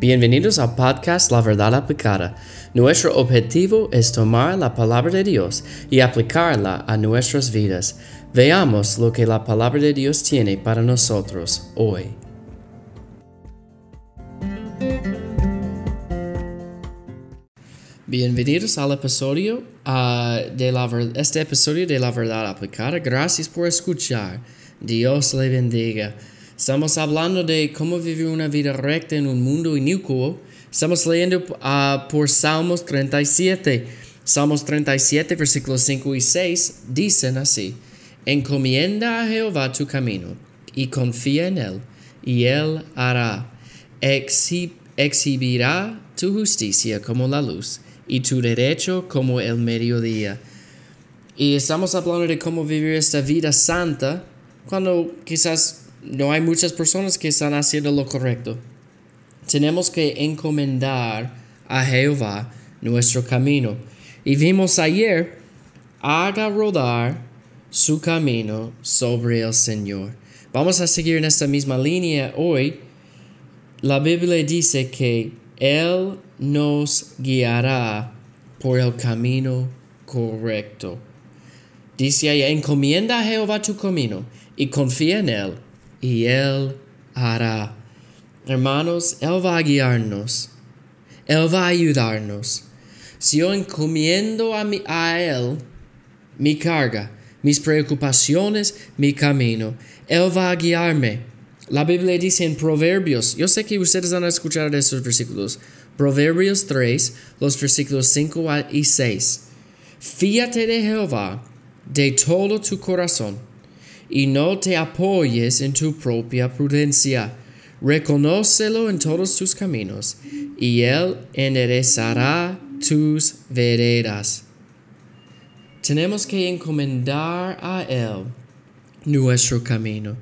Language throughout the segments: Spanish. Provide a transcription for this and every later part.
Bienvenidos al podcast La Verdad Aplicada. Nuestro objetivo es tomar la palabra de Dios y aplicarla a nuestras vidas. Veamos lo que la palabra de Dios tiene para nosotros hoy. Bienvenidos al episodio ah, de la este episodio de la verdad aplicada. Gracias por escuchar. Dios le bendiga. Estamos hablando de cómo vivir una vida recta en un mundo inicuo. Estamos leyendo uh, por Salmos 37. Salmos 37, versículos 5 y 6 dicen así: Encomienda a Jehová tu camino y confía en él, y él hará. exhibirá tu justicia como la luz y tu derecho como el mediodía. Y estamos hablando de cómo vivir esta vida santa cuando quizás no hay muchas personas que están haciendo lo correcto. Tenemos que encomendar a Jehová nuestro camino. Y vimos ayer, haga rodar su camino sobre el Señor. Vamos a seguir en esta misma línea hoy. La Biblia dice que Él nos guiará por el camino correcto. Dice ahí, encomienda a Jehová tu camino y confía en Él y Él hará. Hermanos, Él va a guiarnos. Él va a ayudarnos. Si yo encomiendo a, mi, a Él mi carga, mis preocupaciones, mi camino, Él va a guiarme. La Biblia dice en Proverbios, yo sé que ustedes van a escuchar esos versículos, Proverbios 3, los versículos 5 y 6. Fíate de Jehová de todo tu corazón y no te apoyes en tu propia prudencia. Reconócelo en todos tus caminos, y Él enderezará tus veredas. Tenemos que encomendar a Él nuestro camino,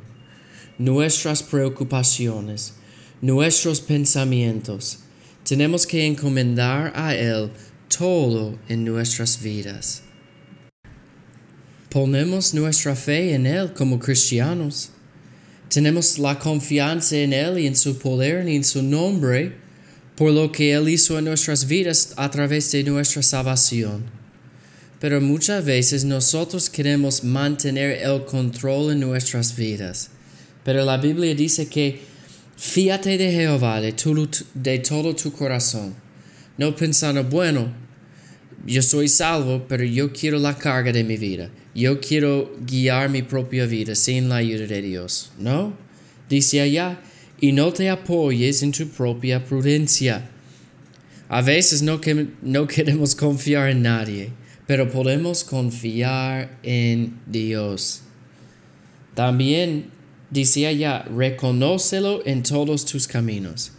nuestras preocupaciones, nuestros pensamientos. Tenemos que encomendar a Él todo en nuestras vidas. Ponemos nuestra fe en Él como cristianos. Tenemos la confianza en Él y en su poder y en su nombre por lo que Él hizo en nuestras vidas a través de nuestra salvación. Pero muchas veces nosotros queremos mantener el control en nuestras vidas. Pero la Biblia dice que fíate de Jehová de, de todo tu corazón, no pensando, bueno, yo soy salvo, pero yo quiero la carga de mi vida. Yo quiero guiar mi propia vida sin la ayuda de Dios. No, dice allá, y no te apoyes en tu propia prudencia. A veces no, que, no queremos confiar en nadie, pero podemos confiar en Dios. También dice allá, reconócelo en todos tus caminos.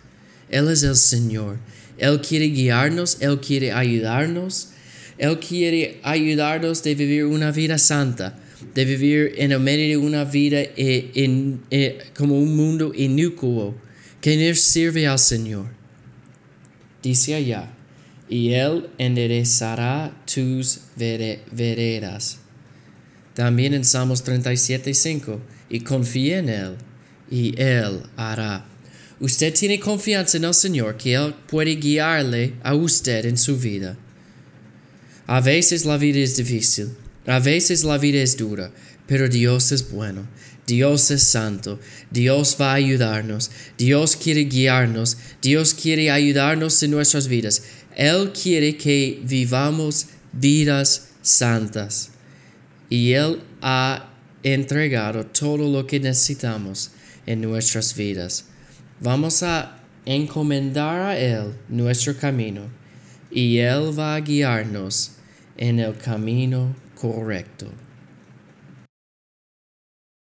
Él es el Señor. Él quiere guiarnos, Él quiere ayudarnos. Él quiere ayudarnos de vivir una vida santa, de vivir en el medio de una vida en, eh, como un mundo inicuo que no sirve al Señor. Dice allá, y Él enderezará tus veredas. También en Salmos 37.5, y confía en Él, y Él hará. Usted tiene confianza en el Señor que Él puede guiarle a usted en su vida. A veces la vida es difícil, a veces la vida es dura, pero Dios es bueno, Dios es santo, Dios va a ayudarnos, Dios quiere guiarnos, Dios quiere ayudarnos en nuestras vidas. Él quiere que vivamos vidas santas y Él ha entregado todo lo que necesitamos en nuestras vidas. Vamos a encomendar a Él nuestro camino y Él va a guiarnos en el camino correcto.